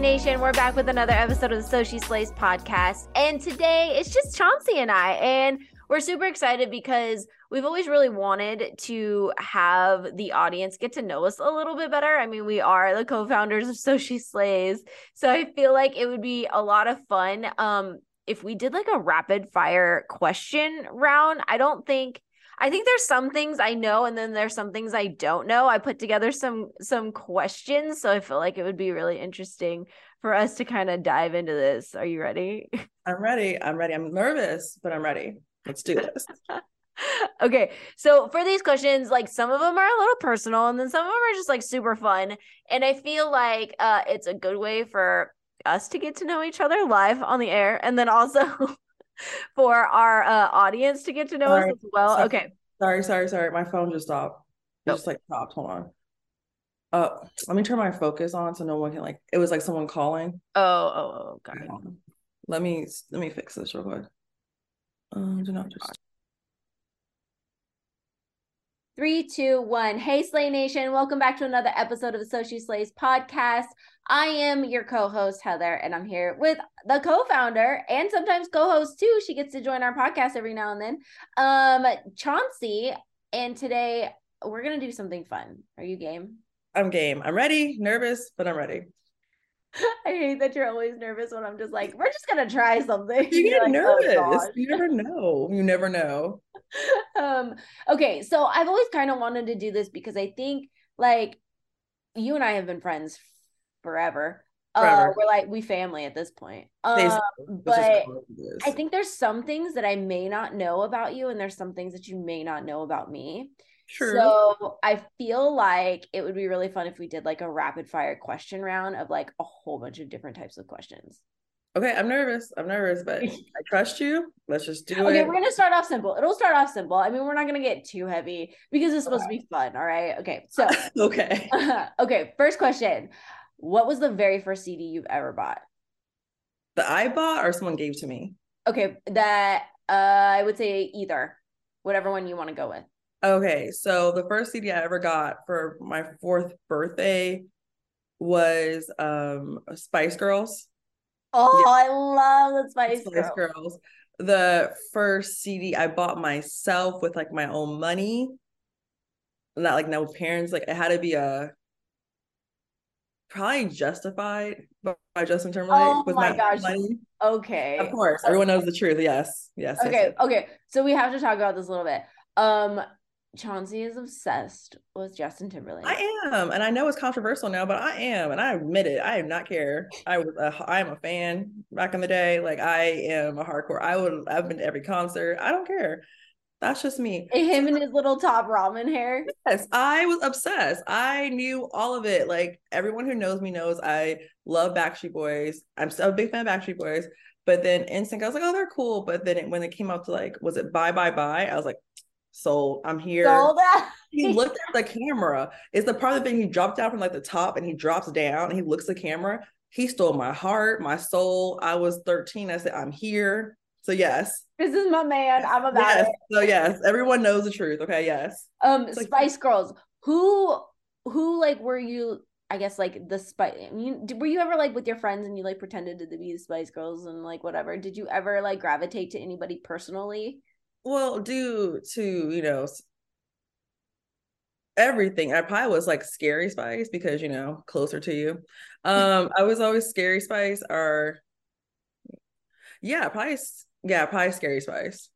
Nation. We're back with another episode of the So She Slays podcast. And today it's just Chauncey and I. And we're super excited because we've always really wanted to have the audience get to know us a little bit better. I mean, we are the co-founders of So She Slays. So I feel like it would be a lot of fun um if we did like a rapid fire question round. I don't think I think there's some things I know and then there's some things I don't know. I put together some some questions, so I feel like it would be really interesting for us to kind of dive into this. Are you ready? I'm ready. I'm ready. I'm nervous, but I'm ready. Let's do this. okay. So for these questions, like some of them are a little personal and then some of them are just like super fun. And I feel like uh it's a good way for us to get to know each other live on the air and then also for our uh, audience to get to know us as well. Sorry, okay. Sorry, sorry, sorry. My phone just stopped. It nope. just like stopped. Hold on. Uh, let me turn my focus on so no one can like. It was like someone calling. Oh, oh, oh, got it. Let me let me fix this real quick. Um, do not just. Three, two, one. Hey, Slay Nation. Welcome back to another episode of the So Slays podcast. I am your co host, Heather, and I'm here with the co founder and sometimes co host too. She gets to join our podcast every now and then, um, Chauncey. And today we're going to do something fun. Are you game? I'm game. I'm ready, nervous, but I'm ready. I hate that you're always nervous when I'm just like, we're just gonna try something. You get like, oh, nervous. Oh, you never know. You never know. um, okay, so I've always kind of wanted to do this because I think like you and I have been friends forever. Uh, forever. Uh, we're like we family at this point. Um, but I think there's some things that I may not know about you, and there's some things that you may not know about me. True. So I feel like it would be really fun if we did like a rapid fire question round of like a whole bunch of different types of questions. Okay, I'm nervous. I'm nervous, but I trust you. Let's just do okay, it. Okay, we're gonna start off simple. It'll start off simple. I mean, we're not gonna get too heavy because it's supposed to be fun. All right. Okay. So okay. okay. First question: What was the very first CD you've ever bought? That I bought or someone gave to me. Okay, that uh, I would say either, whatever one you want to go with. Okay, so the first CD I ever got for my fourth birthday was um Spice Girls. Oh, yeah. I love the Spice, Spice Girls. Girls. The first CD I bought myself with like my own money. Not like no parents. Like it had to be a probably justified by Justin Timberlake oh with my, my gosh. money. Okay. Of course. Everyone knows the truth. Yes. Yes. Okay. Yes, yes. Okay. So we have to talk about this a little bit. Um Chauncey is obsessed with Justin Timberlake. I am, and I know it's controversial now, but I am, and I admit it. I do not care. I was, a, I am a fan back in the day. Like I am a hardcore. I would, I've been to every concert. I don't care. That's just me. Him and his little top ramen hair. Yes, I was obsessed. I knew all of it. Like everyone who knows me knows I love Backstreet Boys. I'm so a big fan of Backstreet Boys. But then NSYNC, I was like, oh, they're cool. But then it, when it came out to like, was it Bye Bye Bye? I was like, so I'm here. Sold he looked at the camera. It's the part of the thing he dropped down from like the top and he drops down and he looks at the camera. He stole my heart, my soul. I was 13. I said, I'm here. So yes. This is my man. I'm about yes. it. So yes, everyone knows the truth. Okay, yes. Um, like, Spice Girls. Who who like were you I guess like the spice. You, were you ever like with your friends and you like pretended to be the Spice Girls and like whatever? Did you ever like gravitate to anybody personally? Well, due to, you know, everything. I probably was like Scary Spice because, you know, closer to you. Um, I was always Scary Spice or yeah, probably yeah, probably Scary Spice.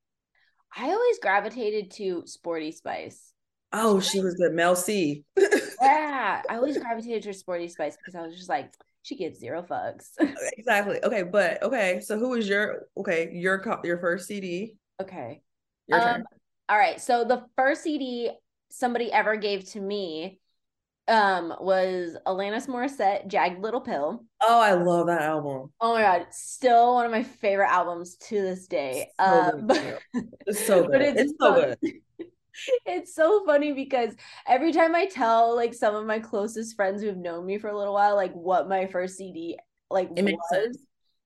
I always gravitated to Sporty Spice. Oh, she was the Mel C. yeah, I always gravitated to Sporty Spice because I was just like, she gets zero fucks. exactly. Okay, but okay. So who was your okay your your first CD? Okay. Your um, turn. All right. So the first CD somebody ever gave to me um was Alanis Morissette Jagged Little Pill. Oh, I love that album. Oh my god, still one of my favorite albums to this day. So um but, it's so good. It's, it's, so good. it's so funny because every time I tell like some of my closest friends who have known me for a little while like what my first CD like it was,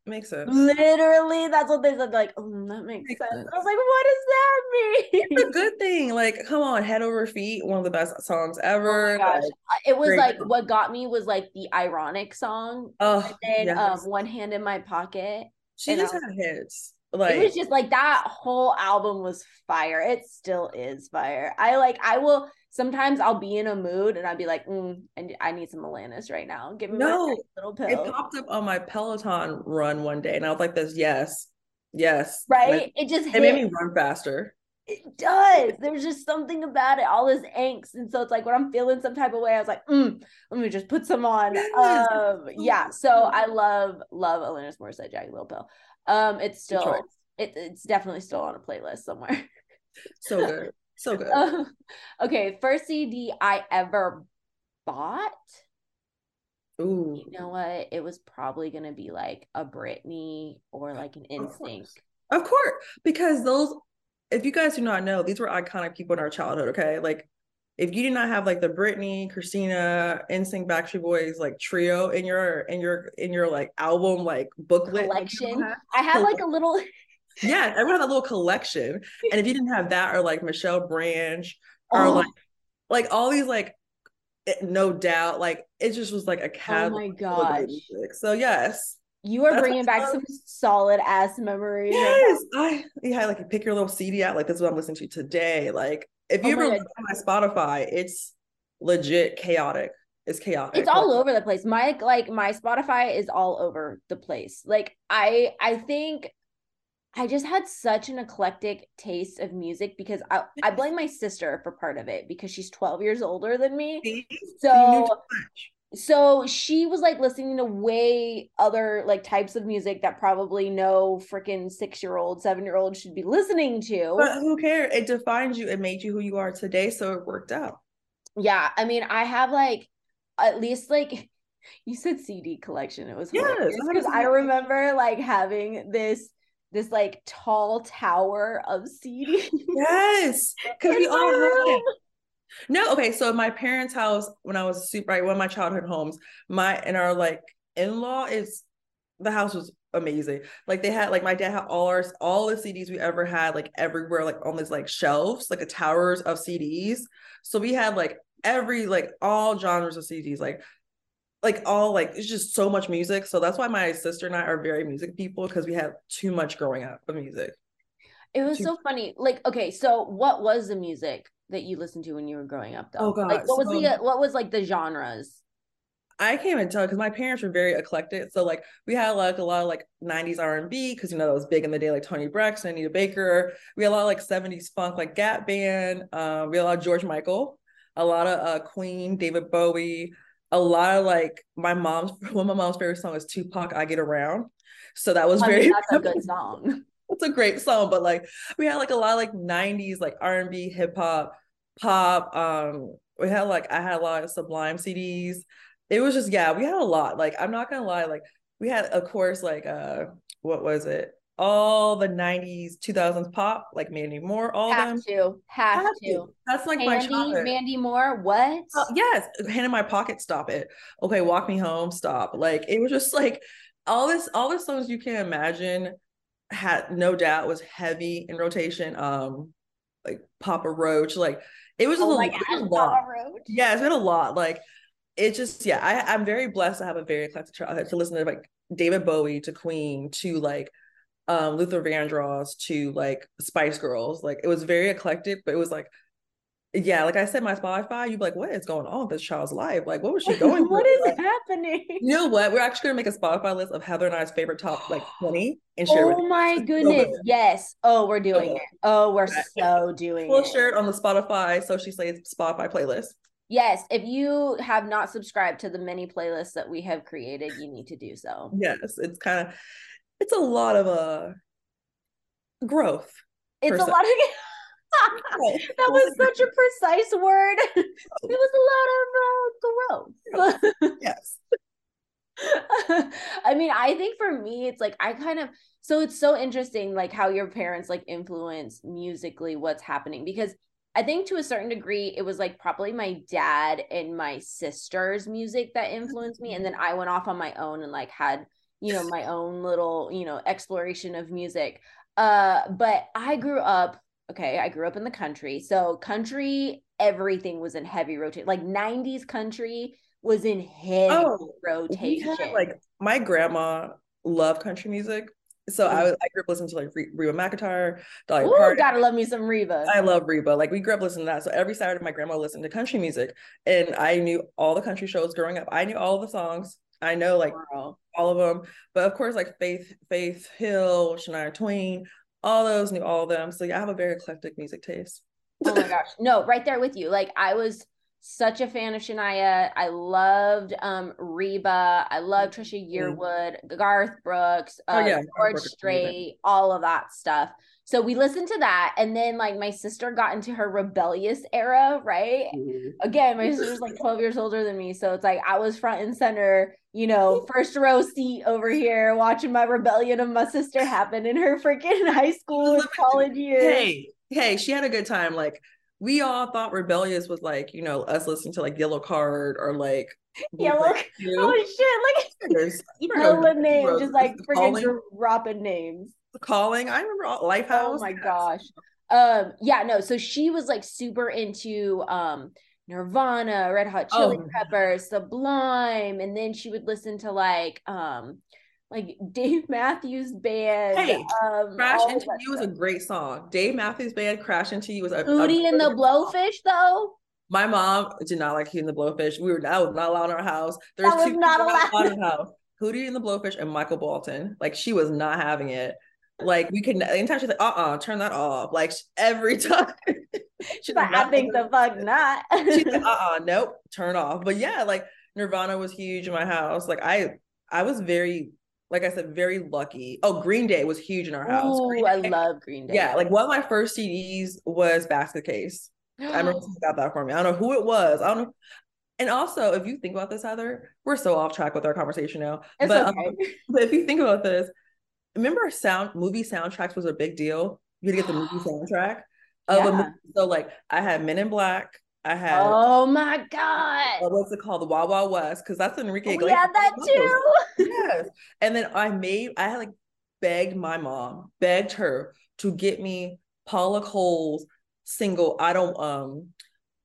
makes sense. Literally, that's what they said. Like, oh, that makes, makes sense. sense. I was like, what does that mean? It's a good thing. Like, come on, head over feet, one of the best songs ever. Oh gosh. Like, it was like song. what got me was like the ironic song. Oh, and yes. um, one hand in my pocket. She just had hits. Like it was just like that whole album was fire. It still is fire. I like. I will sometimes I'll be in a mood and I'd be like, mm, and I need some Alanis right now. Give me no, little pill. It popped up on my Peloton run one day, and I was like, "This, yes, yes." Right? It, it just it hit. made me run faster. It does. There's just something about it, all this angst, and so it's like when I'm feeling some type of way, I was like, mm, "Let me just put some on." Um, yeah. So I love love Alanis Morissette, Jagged Little Pill. Um, it's still it, it's definitely still on a playlist somewhere. So good. So good. Uh, okay, first CD I ever bought. Ooh. You know what? It was probably gonna be like a Britney or like an NSYNC. Of course, because those, if you guys do not know, these were iconic people in our childhood. Okay, like if you did not have like the Britney, Christina, NSYNC, Backstreet Boys like trio in your in your in your like album like booklet collection, I have like a little yeah, everyone had a little collection. And if you didn't have that, or like Michelle Branch, or oh. like like all these like it, no doubt, like it just was like a cat. Oh my gosh! So yes, you are bringing back some solid ass memories. Yes, I yeah, like you pick your little CD out. Like this is what I'm listening to today. Like if you oh ever look at my Spotify, it's legit chaotic. It's chaotic. It's all over the place. My like my Spotify is all over the place. Like I I think I just had such an eclectic taste of music because I, I blame my sister for part of it because she's 12 years older than me. So so she was like listening to way other like types of music that probably no freaking six year old, seven year old should be listening to. But who cares? It defines you. It made you who you are today. So it worked out. Yeah. I mean, I have like at least like you said CD collection. It was yes, because I remember like having this this like tall tower of CDs. Yes, because we all had No, okay. So my parents' house when I was super right, one of my childhood homes, my and our like in-law is the house was amazing. Like they had like my dad had all our all the CDs we ever had, like everywhere, like on these like shelves, like a towers of CDs. So we had like every like all genres of CDs, like like all like it's just so much music. So that's why my sister and I are very music people because we had too much growing up of music. It was too- so funny. Like, okay, so what was the music that you listened to when you were growing up though? Oh god. Like what was so, the what was like the genres? I can't even tell because my parents were very eclectic. So like we had like a lot of like 90s R&B because you know that was big in the day, like Toni Braxton, Anita Baker. We had a lot of like 70s funk, like Gap Band. Um, we had a lot of George Michael, a lot of uh, Queen, David Bowie, a lot of like my mom's one of my mom's favorite song is Tupac I Get Around. So that was I very mean, that's a good song. it's a great song, but like we had like a lot of like 90s like R&B, hip hop, pop. Um we had like I had a lot of Sublime CDs. It was just yeah, we had a lot. Like I'm not gonna lie, like we had of course like uh what was it? All the 90s 2000s pop like mandy moore all have them to have, have to. to. that's like mandy, my childhood. mandy moore what uh, yes hand in my pocket stop it okay walk me home stop like it was just like all this all the songs you can imagine had no doubt was heavy in rotation um like papa roach like it was oh a, my God, a lot roach. yeah it's been a lot like it just yeah I, i'm very blessed to have a very eclectic childhood to listen to like david bowie to queen to like um, Luther Vandross to like Spice Girls. Like it was very eclectic, but it was like, yeah, like I said, my Spotify, you'd be like, what is going on with this child's life? Like, what was she going What is like, happening? You know what? We're actually gonna make a Spotify list of Heather and I's favorite top like 20 and share Oh my goodness. So yes. Oh, we're doing it. Oh, we're so doing we'll it. We'll share it on the Spotify, So She Slays Spotify playlist. Yes, if you have not subscribed to the many playlists that we have created, you need to do so. Yes, it's kind of it's a lot of uh growth. It's a lot of that was such a precise word. it was a lot of uh, growth. yes. I mean, I think for me, it's like I kind of so it's so interesting, like how your parents like influence musically what's happening because I think to a certain degree, it was like probably my dad and my sister's music that influenced me, and then I went off on my own and like had you know, my own little, you know, exploration of music. Uh, but I grew up, okay, I grew up in the country. So country, everything was in heavy rotation. Like 90s country was in heavy oh, rotation. Had, like my grandma loved country music. So mm-hmm. I was I grew up listening to like Reba McEntire, Dolly Ooh, Parton. Gotta love me some Reba. I love Reba. Like we grew up listening to that. So every Saturday, my grandma listened to country music, and I knew all the country shows growing up. I knew all the songs. I know like Girl. all of them, but of course, like Faith, Faith Hill, Shania Twain, all those knew all of them. So yeah, I have a very eclectic music taste. oh my gosh, no, right there with you. Like I was such a fan of Shania. I loved um Reba. I loved Trisha mm-hmm. Yearwood, Garth Brooks, uh, oh, yeah. George Strait, all of that stuff. So we listened to that, and then like my sister got into her rebellious era, right? Mm-hmm. Again, my sister's like 12 years older than me, so it's like I was front and center, you know, first row seat over here, watching my rebellion of my sister happen in her freaking high school and college years. Hey, hey, she had a good time. Like we all thought rebellious was like you know us listening to like Yellowcard or like yellow oh shit like you know the name just like freaking dropping names. Calling. I remember all, lifehouse. Oh my gosh. Um yeah no so she was like super into um nirvana red hot chili oh. peppers sublime and then she would listen to like um like Dave Matthews Band. Hey, um, Crash Into You was a great song. Dave Matthews Band, Crash Into You was a Hootie and the Blowfish though. My mom did not like Hootie and the Blowfish. We were that was not allowed in our house. There's two not allowed in the house. Hootie and the Blowfish and Michael Bolton. Like she was not having it. Like we could anytime she's like, uh uh turn that off. Like every time. she's like, I think the fuck not. she's like, uh uh nope, turn off. But yeah, like Nirvana was huge in my house. Like I I was very like I said, very lucky. Oh, Green Day was huge in our house. Oh, I love Green Day. Yeah, like one of my first CDs was Basket Case. I remember got that for me. I don't know who it was. I don't know. And also, if you think about this, Heather, we're so off track with our conversation now. It's but, okay. um, but if you think about this, remember sound movie soundtracks was a big deal. You had to get the movie soundtrack of yeah. a movie. So like I had Men in Black, I had. Oh my god! What's it called? The Wild Wild West, because that's Enrique Iglesias. We had that too. yes, and then I made. I had like begged my mom, begged her to get me Paula Cole's single. I don't um,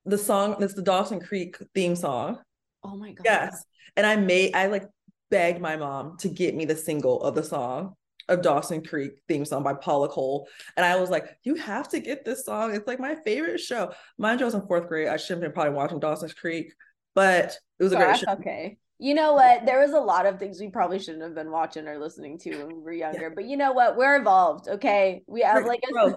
the song. That's the Dawson Creek theme song. Oh my god! Yes, and I made. I like begged my mom to get me the single of the song of Dawson Creek theme song by Paula Cole. And I was like, you have to get this song. It's like my favorite show. Mind you, I was in fourth grade. I shouldn't have been probably watching Dawson's Creek, but it was a oh, great show. Okay. You know what? There was a lot of things we probably shouldn't have been watching or listening to when we were younger. Yeah. But you know what? We're evolved. Okay. We have like a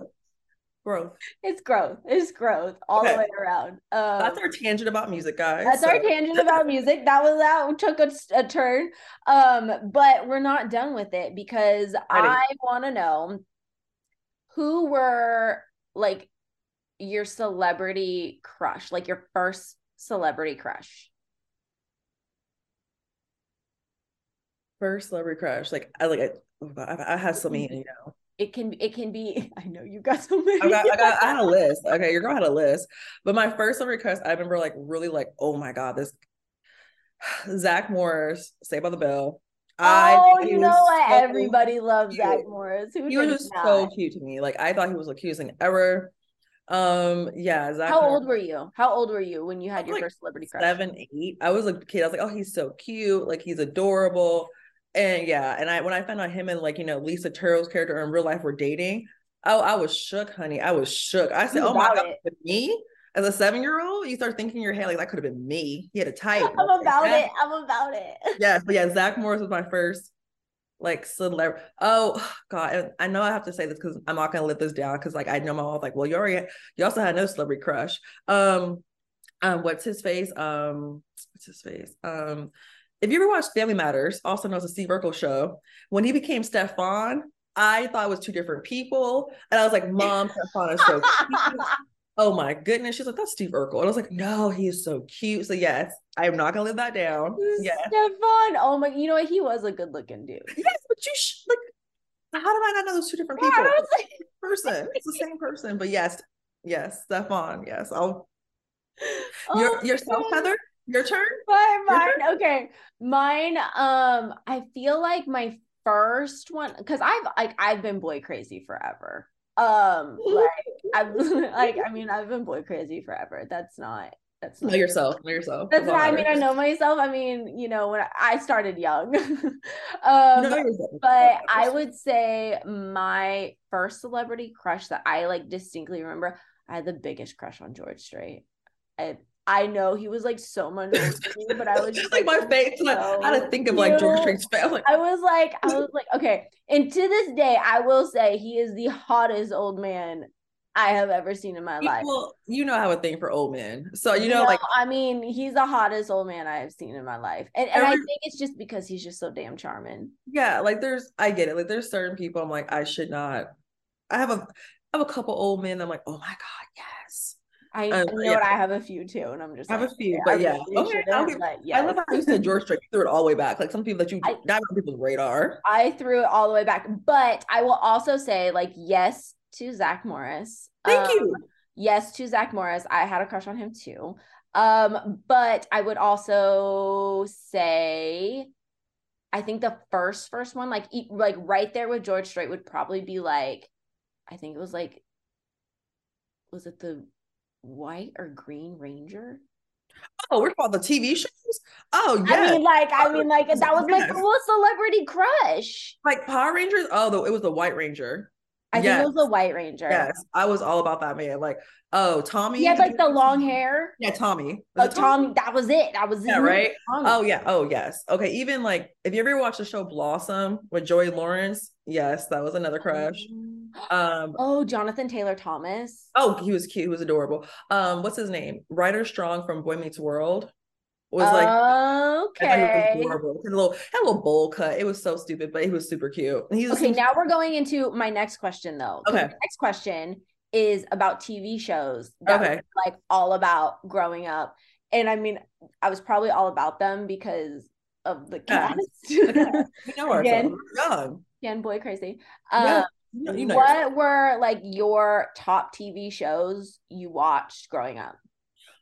growth. It's growth. It's growth all okay. the way around. Um, that's our tangent about music, guys. That's so. our tangent about music. That was that took a, a turn. Um, but we're not done with it because Ready. I want to know who were like your celebrity crush, like your first celebrity crush. First celebrity crush, like I like I, I have so many, you know it can it can be i know you got so many I, got, I, got, I had a list. Okay your girl had a list. But my first request i remember like really like oh my god this zach morris Saved by the Bell. Oh you know what? so everybody loves zach morris. Who he was just not? so cute to me. Like i thought he was thing ever. Um yeah zach how morris. old were you? How old were you when you had your like first celebrity crush? seven eight. I was a kid. I was like oh he's so cute. Like he's adorable and yeah, and I when I found out him and like you know Lisa Turtle's character in real life were dating, oh I was shook, honey. I was shook. I said, "Oh my god, me as a seven year old, you start thinking in your head like that could have been me." He had a type. I'm about it. I'm about it. Yeah, but yeah, Zach Morris was my first like celebrity. Oh God, I know I have to say this because I'm not gonna let this down because like I know my mom like, well, you already you also had no celebrity crush. Um, um, what's his face? Um, what's his face? Um, if you ever watched Family Matters, also known as the Steve Urkel show, when he became Stefan, I thought it was two different people. And I was like, Mom, Stefan is so cute. Oh my goodness. She's like, that's Steve Urkel. And I was like, no, he is so cute. So yes, I am not gonna live that down. Yes. Stefan. Oh my, you know what? He was a good looking dude. Yes, but you sh- like how did I not know those two different people? Yeah, like- person. It's the same person. But yes, yes, Stefan. Yes. I'll oh, your yourself, Heather. Your turn. My mine. Okay, mine. Um, I feel like my first one because I've like I've been boy crazy forever. Um, like I've like I mean I've been boy crazy forever. That's not that's know yourself. Know yourself. That's I mean I know myself. I mean, you know, when I started young. um but I would say my first celebrity crush that I like distinctly remember, I had the biggest crush on George Strait. I I know he was like so much older me, but I was just like, my face. So I had to think of like George Strait's family. I was like, I was like, okay. And to this day, I will say he is the hottest old man I have ever seen in my life. Well, you know I have a thing for old men. So you know, like I mean, he's the hottest old man I have seen in my life. And and I think it's just because he's just so damn charming. Yeah, like there's I get it. Like there's certain people I'm like, I should not. I have a I have a couple old men. I'm like, oh my God, yes. I, um, know yeah. what I have a few too, and I'm just I have like, a few, but yeah, okay. but yeah. I love how you said George Strait. You threw it all the way back. Like some people that you I, not on people's radar. I threw it all the way back, but I will also say, like, yes to Zach Morris. Thank um, you. Yes to Zach Morris. I had a crush on him too. Um, but I would also say I think the first first one, like like right there with George Strait, would probably be like, I think it was like, was it the White or Green Ranger? Oh, we're called the TV shows. Oh yeah. I mean, like, I mean, like that was my coolest celebrity crush. Like Power Rangers. Oh, though it was the White Ranger. I yes. think it was the White Ranger. Yes, I was all about that man. Like, oh, Tommy. He had like the long hair. Yeah, Tommy. Oh, Tommy? Tommy. That was it. That was yeah, it. right. Tommy. Oh yeah. Oh yes. Okay. Even like, if you ever watched the show Blossom with Joey Lawrence, yes, that was another crush. Oh. Um. Oh, Jonathan Taylor Thomas. Oh, he was cute. He was adorable. Um, what's his name? Ryder Strong from Boy Meets World was like okay. Was adorable. Had a little had a little bowl cut. It was so stupid, but he was super cute. He's okay. Now we're going into my next question though. Okay. next question is about TV shows. okay. like all about growing up, and I mean, I was probably all about them because of the cast. Yeah. you know Again, young. Again, boy crazy. Um, yeah. You know what yourself. were like your top TV shows you watched growing up?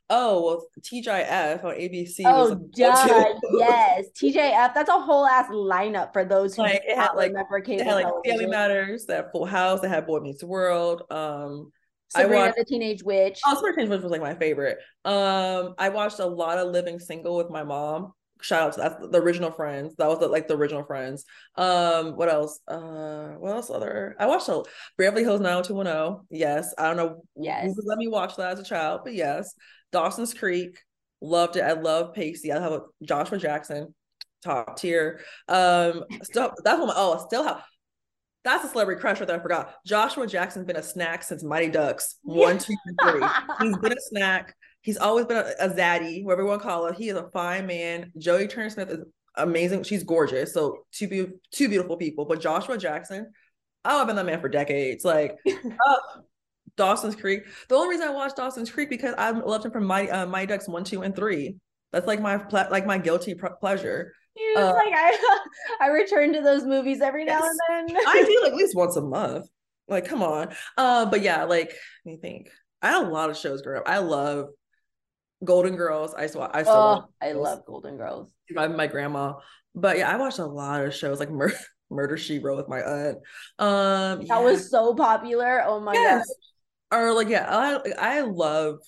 Oh well, TGIF on ABC. Oh, duh, yes, TGIF. That's a whole ass lineup for those who like, it had, like, remember cable. It had like Family Matters, that Full House, that had Boy Meets World. Um, Sabrina I watched, the Teenage Witch. Oh, Sabrina Teenage Witch was like my favorite. Um, I watched a lot of Living Single with my mom. Shout out to that's the original Friends. That was the, like the original Friends. Um, what else? Uh, what else? Other I watched a Beverly Hills 90210. Yes, I don't know. Yes, let me watch that as a child, but yes. Dawson's Creek, loved it. I love Pacey. I have a Joshua Jackson, top tier. Um, still that's one. Oh, I still have. That's a celebrity crush that I forgot. Joshua Jackson's been a snack since Mighty Ducks one, two, three. He's been a snack. He's always been a, a zaddy, whatever you want to call it. He is a fine man. Jodie Turner Smith is amazing. She's gorgeous. So two be- two beautiful people. But Joshua Jackson, oh, I've been that man for decades. Like, oh, Dawson's Creek. The only reason I watched Dawson's Creek because I loved him from my uh, Mighty Ducks one, two, and three. That's like my ple- like my guilty pr- pleasure. Uh, like I I return to those movies every yes, now and then. I do like at least once a month. Like, come on. Uh, but yeah, like let me think. I had a lot of shows growing up. I love Golden Girls. I saw. I saw. oh, I love Golden Girls. My, my grandma. But yeah, I watched a lot of shows like Mur- Murder She Wrote with my aunt. Um, that yeah. was so popular. Oh my yes. god or like yeah, I I love.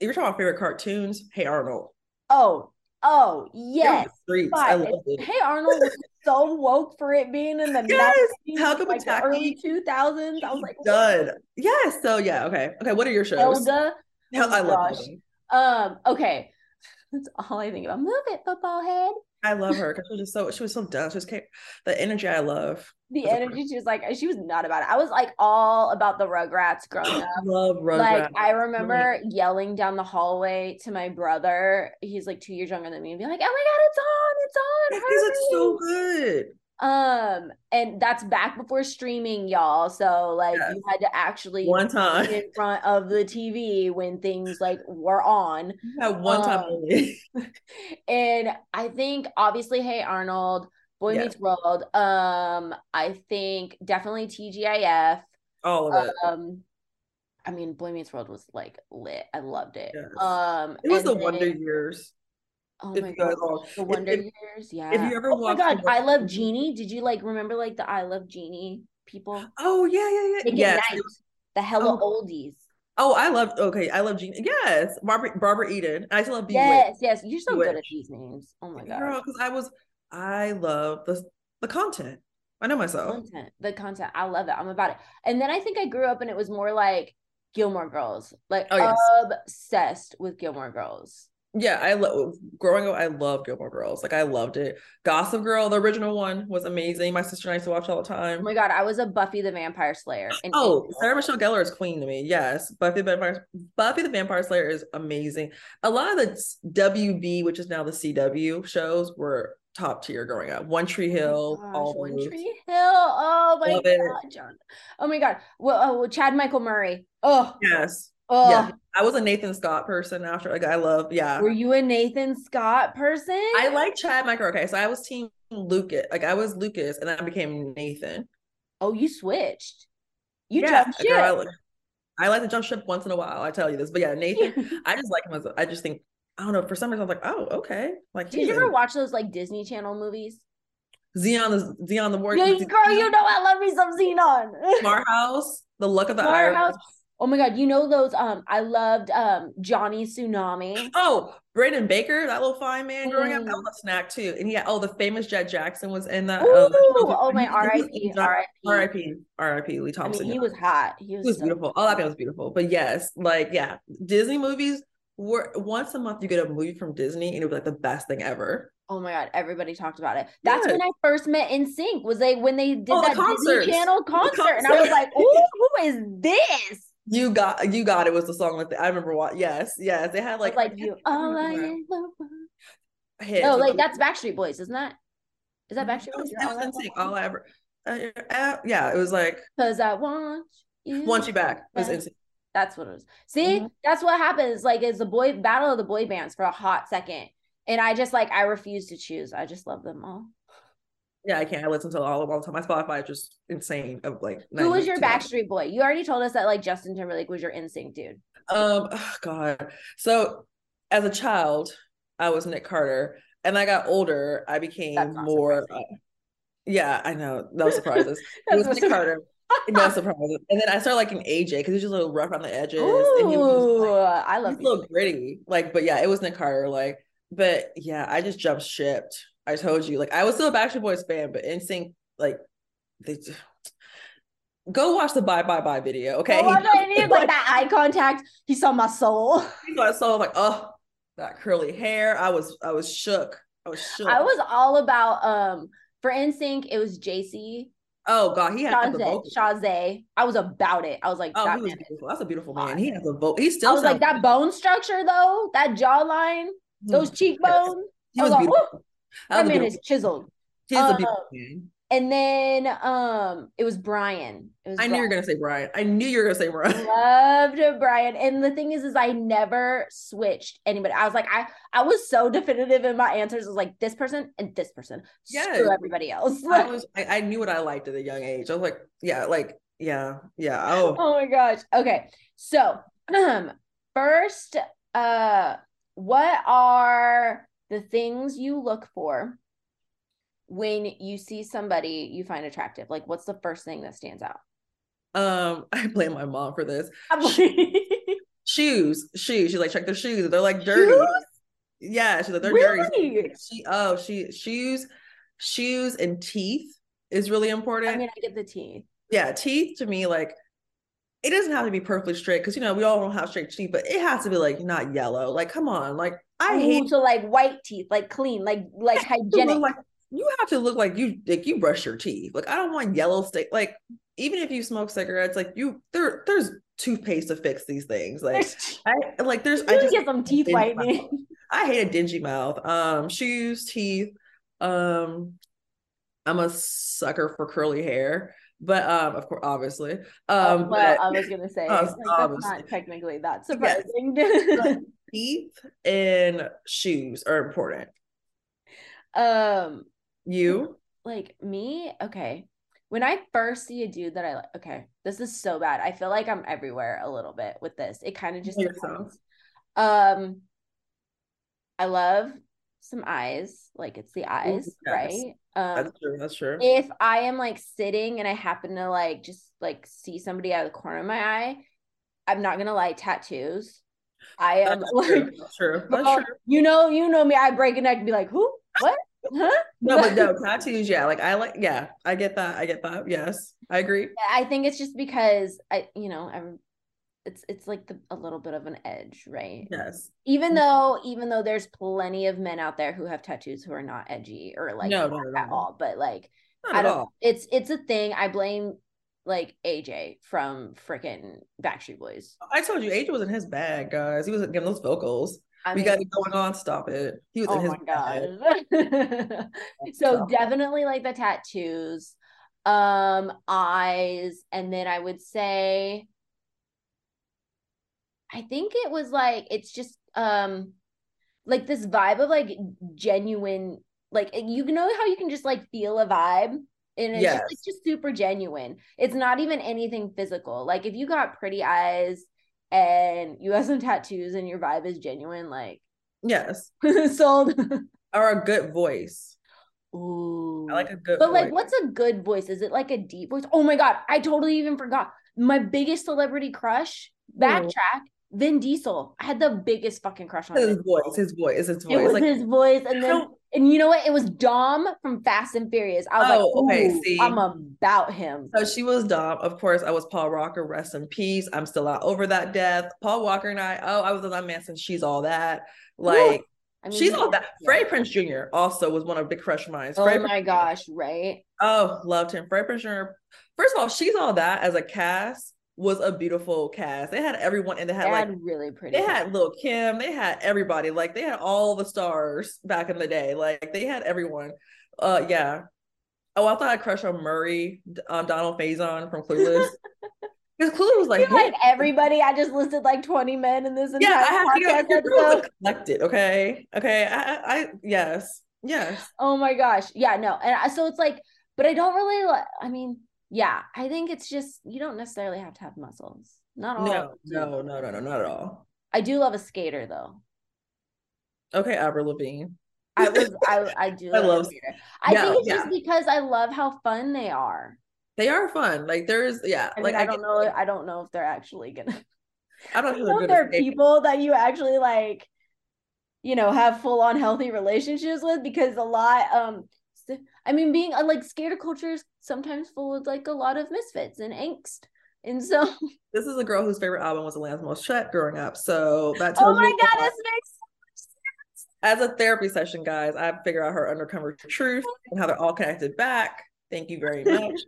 If you're talking about favorite cartoons, Hey Arnold. Oh, oh yes. I love it. Hey Arnold was so woke for it being in the yes. 90s, Helga like the early 2000s. I was like, done. Yes. So yeah. Okay. Okay. What are your shows? Hel- oh, I love gosh. Um. Okay. That's all I think about. Move it, football head. I love her because she was just so she was so dumb. She was the energy I love. The energy she was like she was not about it. I was like all about the Rugrats growing up. Love Rugrats. Like I remember yelling down the hallway to my brother. He's like two years younger than me, and be like, "Oh my god, it's on! It's on!" It's so good. Um, and that's back before streaming, y'all. So like yes. you had to actually one time in front of the TV when things like were on. Yeah, one um, time only. and I think obviously, hey Arnold, Boy yeah. Meets World. Um, I think definitely TGIF. All of it. Um, I mean, Boy Meets World was like lit. I loved it. Yes. Um, It was the then- Wonder Years. Oh my god, the Wonder if- Years. Yeah. you ever oh my god, I love Genie. Did you like remember like the I love Genie people? Oh yeah, yeah, yeah. Yes. The hella Oh. oldies. Oh, I love. Okay, I love Gene. Yes, Barbara Barbara Eden. I still love Bewitched. Yes, yes. You're so good at these names. Oh my god. Girl, because I was, I love the the content. I know myself. content the content i love it i'm about it and then i think i grew up and it was more like gilmore girls like Oh, yes. obsessed with gilmore girls Yeah, I love growing up. I loved Gilmore Girls. Like I loved it. Gossip Girl, the original one, was amazing. My sister and I used to watch all the oh time. oh my god i was a buffy the vampire slayer Oh, April. Sarah Michelle Gellar is queen to me. Yes, Buffy the Vampire Buffy the Vampire Slayer is amazing. A lot of the WB, which is now the CW shows, were top tier growing up. One Tree Hill, Oh my all gosh, One. Tree Hill. Oh my Love it. god, John. Oh my god. Well, oh, well, Chad Michael Murray. Oh, Yes, oh. yeah. I was a Nathan Scott person after. Like I love. Yeah, Were you a Nathan Scott person? I like Chad Michael. Okay, so I was team Lucas. Like I was Lucas, and then I became Nathan. oh, you switched. You yeah, jumped girl, I ship. like- I like to jump ship once in a while. I tell you this, but yeah, Nathan. I just like him as. A, I just think I don't know. For some reason, I'm like, oh, okay. Like Did you ever watch those like Disney Channel movies? Xeon the Xeon the Warrior. Yeah, girl, you know I love me some Zenon. Smart House, the luck of the Smart Irish. House. Oh my god, you know those um I loved um Johnny Tsunami. Oh, Brandon Baker, that little fine man growing up, that was a snack too. And yeah, oh, the famous Jet Jackson was in that. Ooh, um, oh my he- he was- R.I.P. R.I.P. R.I.P. R.I.P. Lee I Thompson. mean, he was hot. He was, He was so- beautiful. All that man was beautiful. But yes, like yeah, Disney movies were once a month you get a movie from Disney and it was like the best thing ever. Oh my god, everybody talked about it. That's Yes. when I first met NSYNC. Was they when they did Oh, the that Disney. Channel The concert, and I was like, "Ooh, who is this?" You got you got it was the song like the, I remember what yes, yes. They had Like, like you, all I ever hits. Like that's Backstreet Boys, isn't that? Is that Backstreet Boys? All was I NSYNC, Want? all I ever uh, uh, yeah, it was like Cause I want you. want you back. It was back. NSYNC. That's what it was. See, Mhm. that's what happens. Like, it's the boy battle of the boy bands for a hot second, and I just like I refuse to choose. I just love them all. Yeah, I can't. I listen to all of all the time. My Spotify is just insane. Of like, Who was your Backstreet Boy? You already told us that like Justin Timberlake was your NSYNC dude. Um, oh, God. So as a child, I was Nick Carter, and I got older. I became more. uh, yeah, I know. No surprises. it was Nick Carter. No surprises. And then I started liking AJ because he's just a little rough on the edges, Ooh, and he was like, I love he's a little gritty. Like, but yeah, it was Nick Carter. Like, but yeah, I just jumped shipped. I told you, like, I was still a Backstreet Boys fan, but NSYNC, like, they go watch the Bye Bye Bye video, okay? Oh, I know, and he had, like that eye contact. He saw my soul. He got so like, oh, that curly hair. I was, I was shook. I was shook. I was all about um for NSYNC, it was JC. oh God, he had the Chasez. I was about it. I was like, Oh, that he was beautiful. That's a beautiful man. He has a vote. He still I was like, that bone structure though, that jawline, Hmm. those cheekbones. He I was was like, beautiful. "Ooh, That that was man is chiseled. A um. And then um it was Brian. It was I knew you were gonna say Brian. I knew you were gonna say Brian. Loved Brian. And the thing is, is I never switched anybody. I was like, I I was so definitive in my answers. I was like, this person and this person. Yeah. Screw everybody else. I was. I, I knew what I liked at a young age. I was like, yeah, like, yeah, yeah. Oh, oh my gosh. Okay. So um first, uh what are the things you look for when you see somebody you find attractive? Like what's the first thing that stands out? um, I blame my mom for this. Shoes? Shoes, shoes. She's like, check their shoes. They're like dirty. Yeah, she's like, they're dirty. She oh she shoes shoes and teeth is really important. I mean, I get the teeth. yeah, teeth to me like it doesn't have to be perfectly straight because you know we all don't have straight teeth, but it has to be like not yellow. Like come on, like I hate so like white teeth, like clean, like like to hygienic. like you have to look like you like you brush your teeth. Like I don't want yellow stick. Like even if you smoke cigarettes, like you there there's toothpaste to fix these things. Like I like there's I just get some teeth whitening. I hate a dingy mouth. Um, shoes, teeth. Um, I'm a sucker for curly hair, but um, of course, obviously. Um, Oh, well, but I was gonna say uh, like, that's not technically that Yes. surprising. teeth and shoes are important. um, You? like me, okay. when I first see a dude that I like, okay, this is so bad. I feel like I'm everywhere a little bit with this. It kind of just depends. Um, I love some eyes, like it's the eyes, yes. right? Um, that's true. That's true. If I am like sitting and I happen to like just like see somebody out of the corner of my eye, I'm not gonna lie, tattoos. I am that's like, true. That's true. That's true. You know, you know me. I break a neck and be like, who? What? Huh? no, but no tattoos. Yeah, like I like. Yeah, I get that. I get that. Yes, I agree. I think it's just because I, you know, I'm. It's it's like the, a little bit of an edge, right? Yes. Even though even though there's plenty of men out there who have tattoos who are not edgy or like no, no, at all, but like not I at don't. all. It's it's a thing. I blame like AJ from freaking Backstreet Boys. I told you, AJ was in his bag, guys. He wasn't giving those vocals. I we got it going on. Stop it. He was oh in his bag. god. so definitely like the tattoos, um, eyes, and then I would say I think it was like it's just um like this vibe of like genuine like you know how you can just like feel a vibe and it's Yes. just, like, just super genuine. It's not even anything physical. Like if you got pretty eyes and you have some tattoos and your vibe is genuine, like Yes. sold. Or a good voice. Ooh. I like a good But like, what's a good voice? Is it like a deep voice? Oh my god, I totally even forgot. My biggest celebrity crush. Backtrack. Vin Diesel. I had the biggest fucking crush on his him. voice, his voice, his voice. It was Like his voice, and then and you know what? It was Dom from Fast and Furious. I was Oh, like, okay, see. I'm about him. so she was Dom. Of course, I was Paul Walker. Rest in peace. I'm still not over that death. Paul Walker and I. Oh, I was with that man since she's all that. Like I mean, she's all that. yeah. Freddie Prinze Jr. also was one of big crush of mine. Oh Freddie my Prinze- gosh, right? Oh, loved him. Freddie Prinze Jr. First of all, she's all that as a cast was a beautiful cast. They had everyone, and they They had like had really pretty. they had. Lil Kim, they had everybody, like they had all the stars back in the day. Like they had everyone. Uh yeah. Oh, I thought I crushed on Murray, um, Donald Faison from Clueless. Because Clueless was like, like everybody. I just listed like 20 men in this entire yeah, I have to podcast get you're collected, okay? Okay. I, I, I yes, yes. Oh my gosh. Yeah, no. And I, so it's like, but I don't really like, I mean, yeah, I think it's just, you don't necessarily have to have muscles. Not all. No, no, no, no, no, not at all. I do love a skater though. Okay, Avril Lavigne. I was, I, I do I love, skater. I think it's yeah. just because I love how fun they are. They are fun. Like there's, yeah. I mean, like I, I, don't get- know. I don't know if they're actually gonna. I don't know. if there they're are good at skating. people that you actually like, you know, have full on healthy relationships with because a lot, um, I mean, being uh, like skater culture is sometimes full with like a lot of misfits and angst. And so, This is a girl whose favorite album was Alanis Morissette growing up. So that oh tells my God, this makes as a therapy session, guys, I figure out her undercover truth and how they're all connected back. Thank you very much.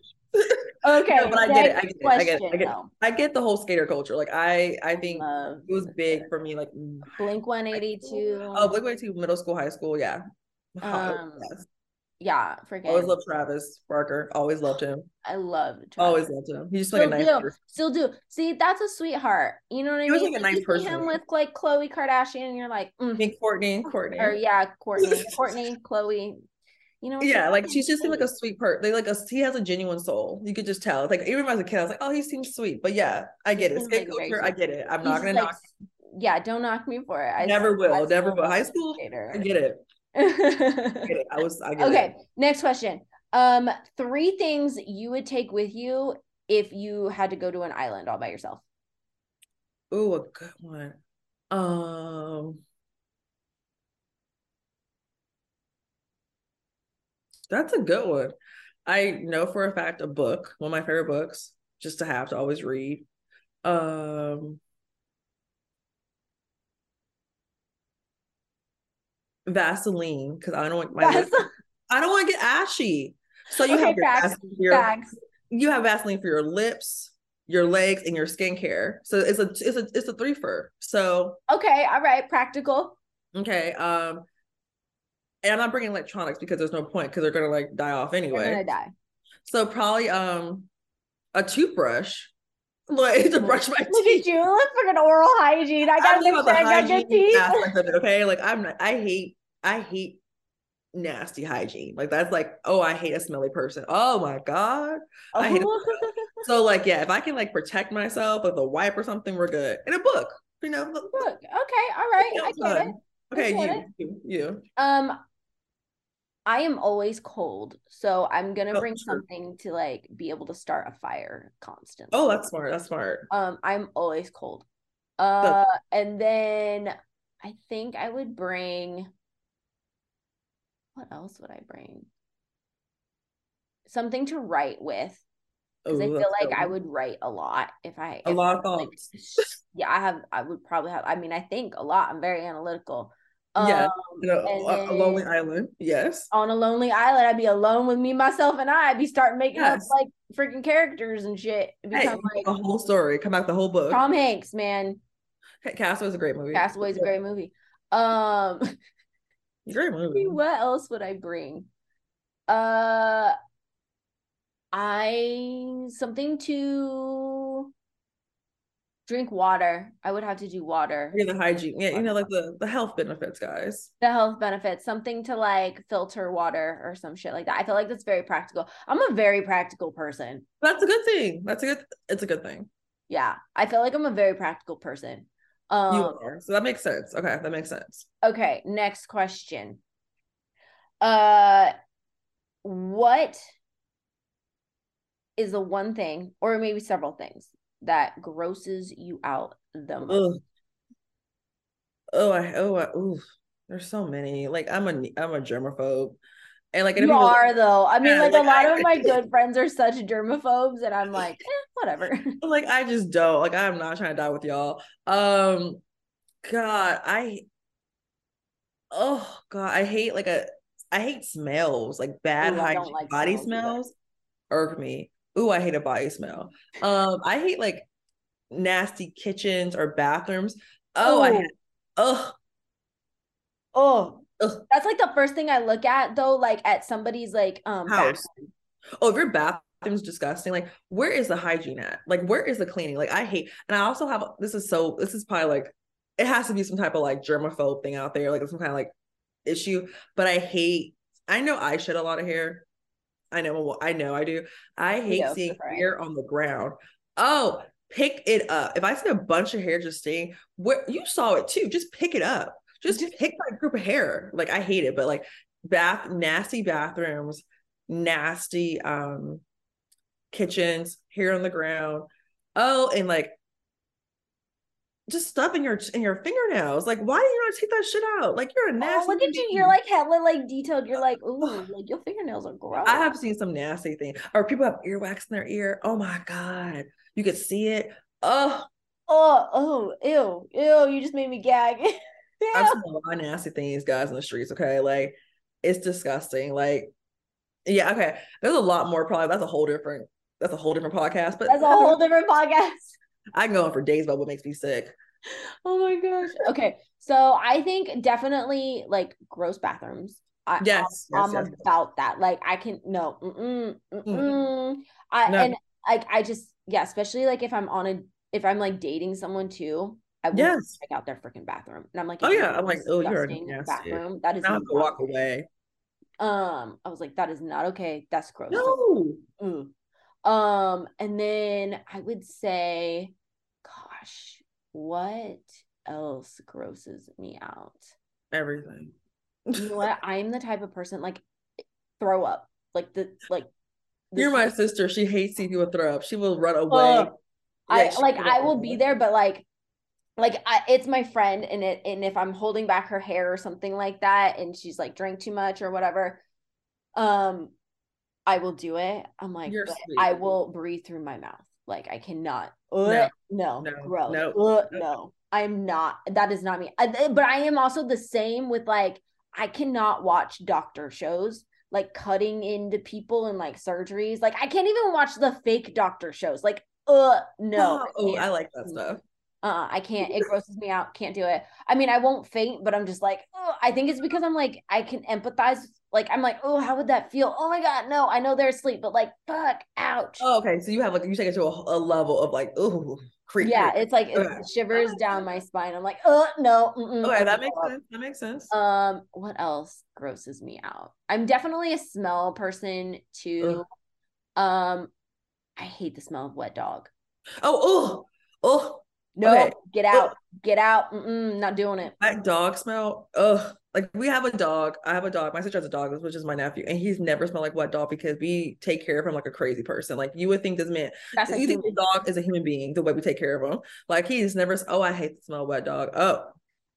okay. No, but I get it. I get it. I get it. I get it. I get the whole skater culture. Like I, I think Love it was big for me. Like Blink 182. oh, Blink One Eighty Two, middle school, high school, yeah. Um, Yes. Yeah, freaking. Always loved Travis Barker. Always loved him. I love Travis. Always loved him. He's just like Still a nice do. person. Still do. See, that's a sweetheart. You know what I He was mean? like a nice you see person. him with like Khloe Kardashian, and you're like, mm, I mean, Courtney, Courtney. or yeah, Courtney, Courtney, Chloe. You know, Yeah, like she's just like a sweet. person. They like a he has a genuine soul. You could just tell. Like even as a kid, I was like, oh, he seems sweet. But yeah, I get it. Skate like culture, I get it. I'm He's not gonna like, knock. Yeah, don't knock me for it. I Never will, never will. High school. I get it. I. I was. I okay, it. next question. Um, three things you would take with you if you had to go to an island all by yourself. Ooh, a good one. Um, that's a good one. I know for a fact a book, one of my favorite books, just to have to always read. Um, Vaseline, because I don't want my lips, I don't want to get ashy. So you Okay, have your facts, Vaseline for your, Facts. you have Vaseline for your lips, your legs, and your skincare. So it's a it's a it's a three for. So Okay, all right, practical. Okay. Um, and I'm not bringing electronics because there's no point because they're gonna like die off anyway. gonna die. So probably um a toothbrush, like to brush my Look teeth. at you. Look for an oral hygiene. I gotta make about sure the I got good hygiene teeth. aspect of it. Okay, like I'm not. I hate. I hate nasty hygiene. Like that's like, oh, I hate a smelly person. Oh my god, I hate. Oh. so like, yeah, if I can like protect myself with a wipe or something, we're good. In a book, you know. Look, okay, all right, I get it. Okay, you, you, you. Um, I am always cold, so I'm gonna Oh, bring sure. something to like be able to start a fire constantly. Oh, that's smart. That's smart. Um, I'm always cold. Uh, and then I think I would bring. What else would I bring? Something to write with, because I feel like I would write a lot if I. a if lot of I, like, yeah, I have. I would probably have. I mean, I think a lot. I'm very analytical. Yeah, Um, and a, a lonely island. Yes. on a lonely island. I'd be alone with me, myself, and I. I'd be starting making Yes. up like freaking characters and shit. It'd Hey, like a whole story. Come out the whole book. Tom Hanks, man. Castaway is a great movie. Castaway's a great movie. Um, Great movie. what else would I bring? Uh, I something to drink water. I would have to do water. Yeah, the hygiene. Yeah, you know, like the the health benefits, guys. The health benefits, something to like filter water or some shit like that. I feel like that's very practical. I'm a very practical person. That's a good thing. That's a good. It's a good thing. Yeah, I feel like I'm a very practical person. You Um, are. So that makes sense. Okay, that makes sense. okay, next question. Uh, what is the one thing, or maybe several things, that grosses you out the most? Ugh. Oh, I oh, I, ooh. There's so many. Like I'm a I'm a germaphobe, and like and You are though. I mean, Yeah, like, like, a lot I- of my good friends are such germaphobes, and I'm like, eh, whatever. like I just don't. Like I'm not trying to die with y'all. Um, God, I. Oh God, I hate like a. I hate smells like bad Ooh, hygiene like body smells either. smells. Irk me. Ooh, I hate a body smell. Um, I hate like nasty kitchens or bathrooms. Oh, I Ooh. hate. Oh, Oh, Ugh. that's like the first thing I look at though, like at somebody's like um House. bathroom. oh, if your bathroom's disgusting, like where is the hygiene at? Like where is the cleaning? Like I hate, and I also have this is so this is probably like it has to be some type of like germaphobe thing out there, like some kind of like issue. But I hate. I know I shed a lot of hair. I know. I know I do. I hate Yeah, seeing right. hair on the ground. Oh, pick it up. If I see a bunch of hair just staying, where you saw it too, just pick it up. Just pick that group of hair. Like I hate it, but like bath nasty bathrooms, nasty um kitchens, hair on the ground. Oh, and like just stuff in your in your fingernails. Like, why do you not take that shit out? Like you're a oh, nasty. Oh, look at you. You're like hella like detailed. You're like, ooh, like your fingernails are gross. I have seen some nasty things. Or people have earwax in their ear. Oh my god. You could see it. Oh, Oh, oh, ew, ew, you just made me gag. I've seen a lot of nasty things, guys, in the streets. Okay. Like it's disgusting. Like, yeah, okay. There's a lot more probably. That's a whole different that's a whole different podcast. But That's a whole different podcast. I can go on for days about what makes me sick. Oh my gosh. Okay. So I think definitely like gross bathrooms. I, Yes. I'm, yes, I'm yes, yes. about that. Like I can no. Mm-mm, mm-mm. Mm. I No. and like I just yeah, especially like if I'm on a if I'm like dating someone too, I will Yes. check out their freaking bathroom. And I'm like, Oh, yeah. I'm like, oh, you're disgusting nasty. bathroom. That is I have to not walk away. Um, I was like, that is not okay. That's gross. No. Mm. Um, and then I would say, gosh, what else grosses me out? Everything. You know what? I'm the type of person like throw up. Like the like the You're my sister. She hates seeing people throw up. She will run away. Ugh. I like I will be away. there, but like like I, it's my friend and it and if I'm holding back her hair or something like that and she's like drank too much or whatever, um I will do it. I'm like. I will breathe through my mouth. Like I cannot. No. No, No. gross. No. Ugh, No. no, I'm not. That is not me. I- but I am also the same with like I cannot watch doctor shows like cutting into people and like surgeries. Like I can't even watch the fake doctor shows. Like, uh, no. Oh, oh. I like that stuff. Uh, I can't. It grosses me out. Can't do it. I mean, I won't faint, but I'm just like, oh, I think it's because I'm like, I can empathize. Like, I'm like, oh, how would that feel? Oh my god, no, I know they're asleep, but like, fuck, ouch. Oh, okay. So you have like you take it to a, a level of like, oh, creep. Yeah, it's like okay. it shivers down my spine. I'm like, oh no. Okay, that makes sense. That makes sense. Um, what else grosses me out? I'm definitely a smell person too. Ugh. Um, I hate the smell of wet dog. Oh, oh, oh. No, okay. get out, get out. Mm-mm, not doing it. That dog smell. Ugh. Like we have a dog. I have a dog. My sister has a dog, which is my nephew, and he's never smelled like wet dog because we take care of him like a crazy person. Like you would think this man, That's you think the dog is a human being the way we take care of him. Like he's never. Oh, I hate the smell of wet dog. Oh,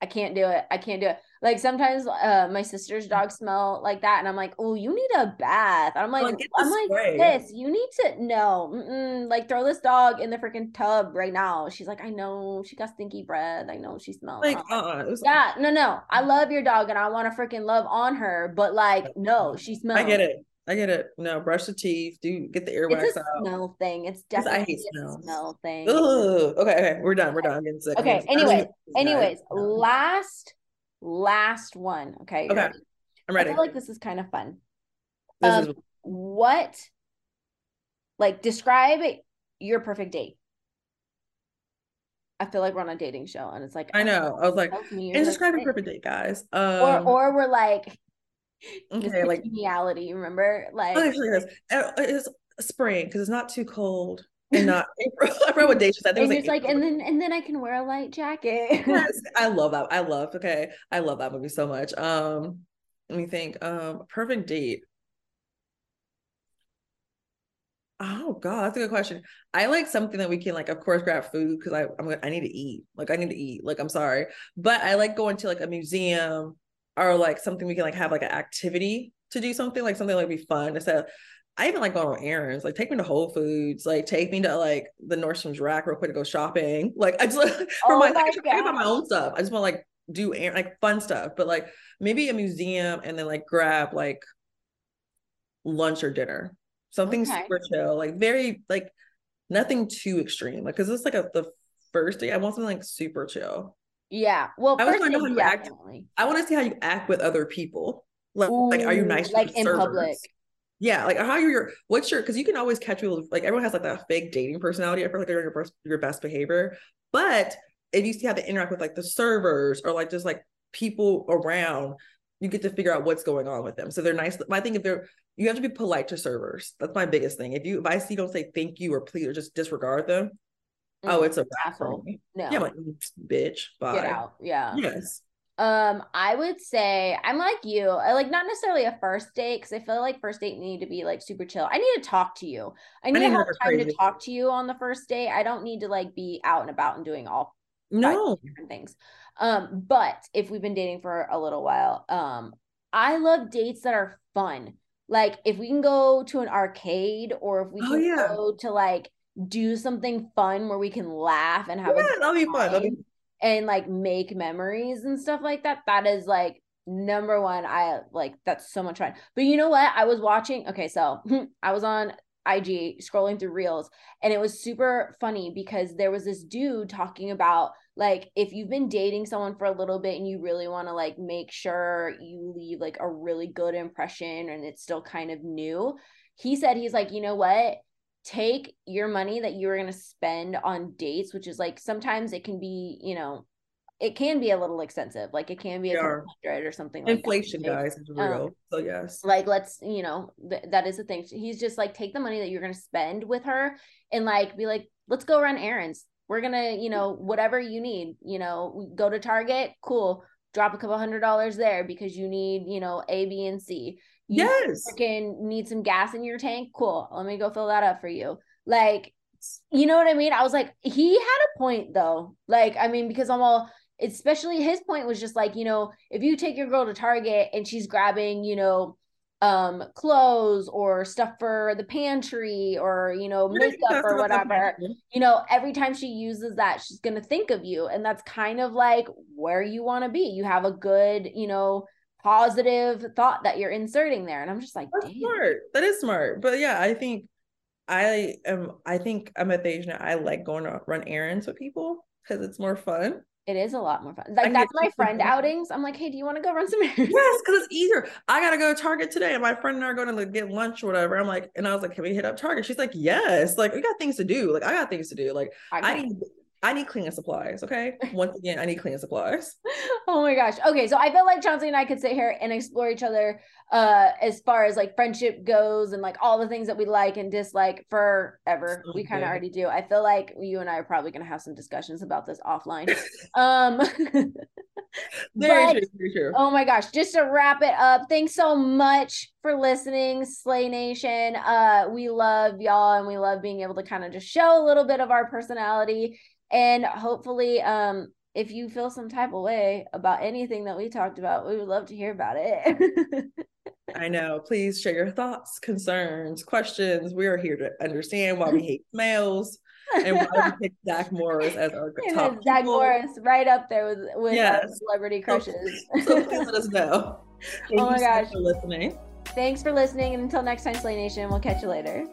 I can't do it. I can't do it. Like sometimes uh my sister's dog smell like that, and I'm like, oh, you need a bath. I'm like, like I'm spray. like this. You need to no, like throw this dog in the freaking tub right now. She's like, I know she got stinky breath. I know she smells. Like, uh, was- yeah, no, no. I love your dog, and I want to freaking love on her, but like, no, she smells. I get it. I get it. No, brush the teeth. Do get the earwax it's a out. Smell thing. It's definitely I hate a smell thing. Ugh. Okay, okay, we're done. We're done. I'm getting sick. Okay. Anyway, anyways, last, last one. Okay. Okay. Ready? I'm ready. I feel like this is kind of fun. This um, is what, like, describe your perfect date. I feel like we're on a dating show, and it's like I know. I was like, and describe your perfect date, guys. Um, or, or we're like, okay, like reality. Remember, like oh, it's spring because it's not too cold and not April. I remember what day she said. And it's like, like and then and then I can wear a light jacket. yes, I love that. I love. Okay, I love that movie so much. Um, let me think. Um, perfect date. Oh God, that's a good question. I like something that we can like, of course, grab food because I I'm I need to eat. Like I need to eat. Like I'm sorry, but I like going to like a museum or like something we can like have like an activity to do something like something like be fun instead of I even like going on errands. Like take me to Whole Foods. Like take me to like the Nordstrom's rack real quick to go shopping. Like I just like, for oh my, my I about my own stuff. I just want to like do er- like fun stuff. But like maybe a museum and then like grab like lunch or dinner. Something okay. super chill. Like very like nothing too extreme. Like because it's like a the first day. I want something like super chill. Yeah. Well, I want to know how you act. I want to see how you act with other people. Like, Ooh, like are you nice like in public? Yeah, like how you're your what's your because you can always catch people like everyone has like that fake dating personality. I feel like they're your best your best behavior. But if you see how they interact with like the servers or like just like people around, you get to figure out what's going on with them. So they're nice. I think if they're you have to be polite to servers. That's my biggest thing. If you if I see don't say thank you or please or just disregard them, Oh, mm-hmm. it's a asshole. No. Yeah, like bitch. Bye. Get out. Yeah. Yes. Um, I would say I'm like you. I like not necessarily a first date because I feel like first date need to be like super chill. I need to talk to you. I need, I need to have time to talk to you on the first date. I don't need to like be out and about and doing all no different things. Um, but if we've been dating for a little while, um, I love dates that are fun. Like if we can go to an arcade or if we oh, can oh, yeah. go to like do something fun where we can laugh and have yeah, a that'll be fun. That'll be- and like make memories and stuff like that. That is like number one. I like that's so much fun. But you know what? I was watching. Okay, so I was on IG scrolling through reels and it was super funny because there was this dude talking about like if you've been dating someone for a little bit and you really want to like make sure you leave like a really good impression and it's still kind of new. He said he's like, "You know what? Take your money that you're going to spend on dates, which is like sometimes it can be, you know, it can be a little expensive. Like it can be a hundred or something. Like Inflation, that. guys, is real. Um, so yes, like let's, you know, th- that is the thing. He's just like take the money that you're going to spend with her and like be like, let's go run errands. We're gonna, you know, whatever you need. You know, go to Target. Cool. Drop a couple hundred dollars there because you need, you know, A, B, and C you yes. freaking need some gas in your tank. Cool. Let me go fill that up for you. Like, you know what I mean? I was like, he had a point though. Like, I mean, because I'm all especially his point was just like, you know, if you take your girl to Target and she's grabbing, you know, um clothes or stuff for the pantry or you know makeup or whatever you know every time she uses that she's going to think of you and that's kind of like where you want to be you have a good you know positive thought that you're inserting there. And I'm just like, That's Damn. smart. That is smart. But yeah, I think I am I think I'm at the age now I like going to run errands with people. because it's more fun. It is a lot more fun. Like that's my friend outings. I'm like, hey, do you want to go run some errands? Yes, because it's easier. I gotta go to Target today, and my friend and I are going to like, get lunch or whatever. I'm like, and I was like, can we hit up Target? She's like, yes. Like we got things to do. Like I got things to do. Like I, I need I need cleaning supplies. Okay. Once again, I need cleaning supplies. oh my gosh. Okay. So I feel like Chauncey and I could sit here and explore each other uh as far as like friendship goes and like all the things that we like and dislike forever. So we kind of already do. I feel like you and I are probably gonna have some discussions about this offline. um very but, true, very true. Oh my gosh. Just to wrap it up, thanks so much for listening, Slay Nation. Uh we love y'all and we love being able to kind of just show a little bit of our personality and hopefully, um, if you feel some type of way about anything that we talked about, we would love to hear about it. I know. Please share your thoughts, concerns, questions. We are here to understand why we hate males and why we pick Zach Morris as our top. Zach Morris, right up there with with yes. celebrity crushes. So, so, please let us know. Thank oh my gosh, Thanks for listening. Thanks for listening, and until next time, Slay Nation, we'll catch you later.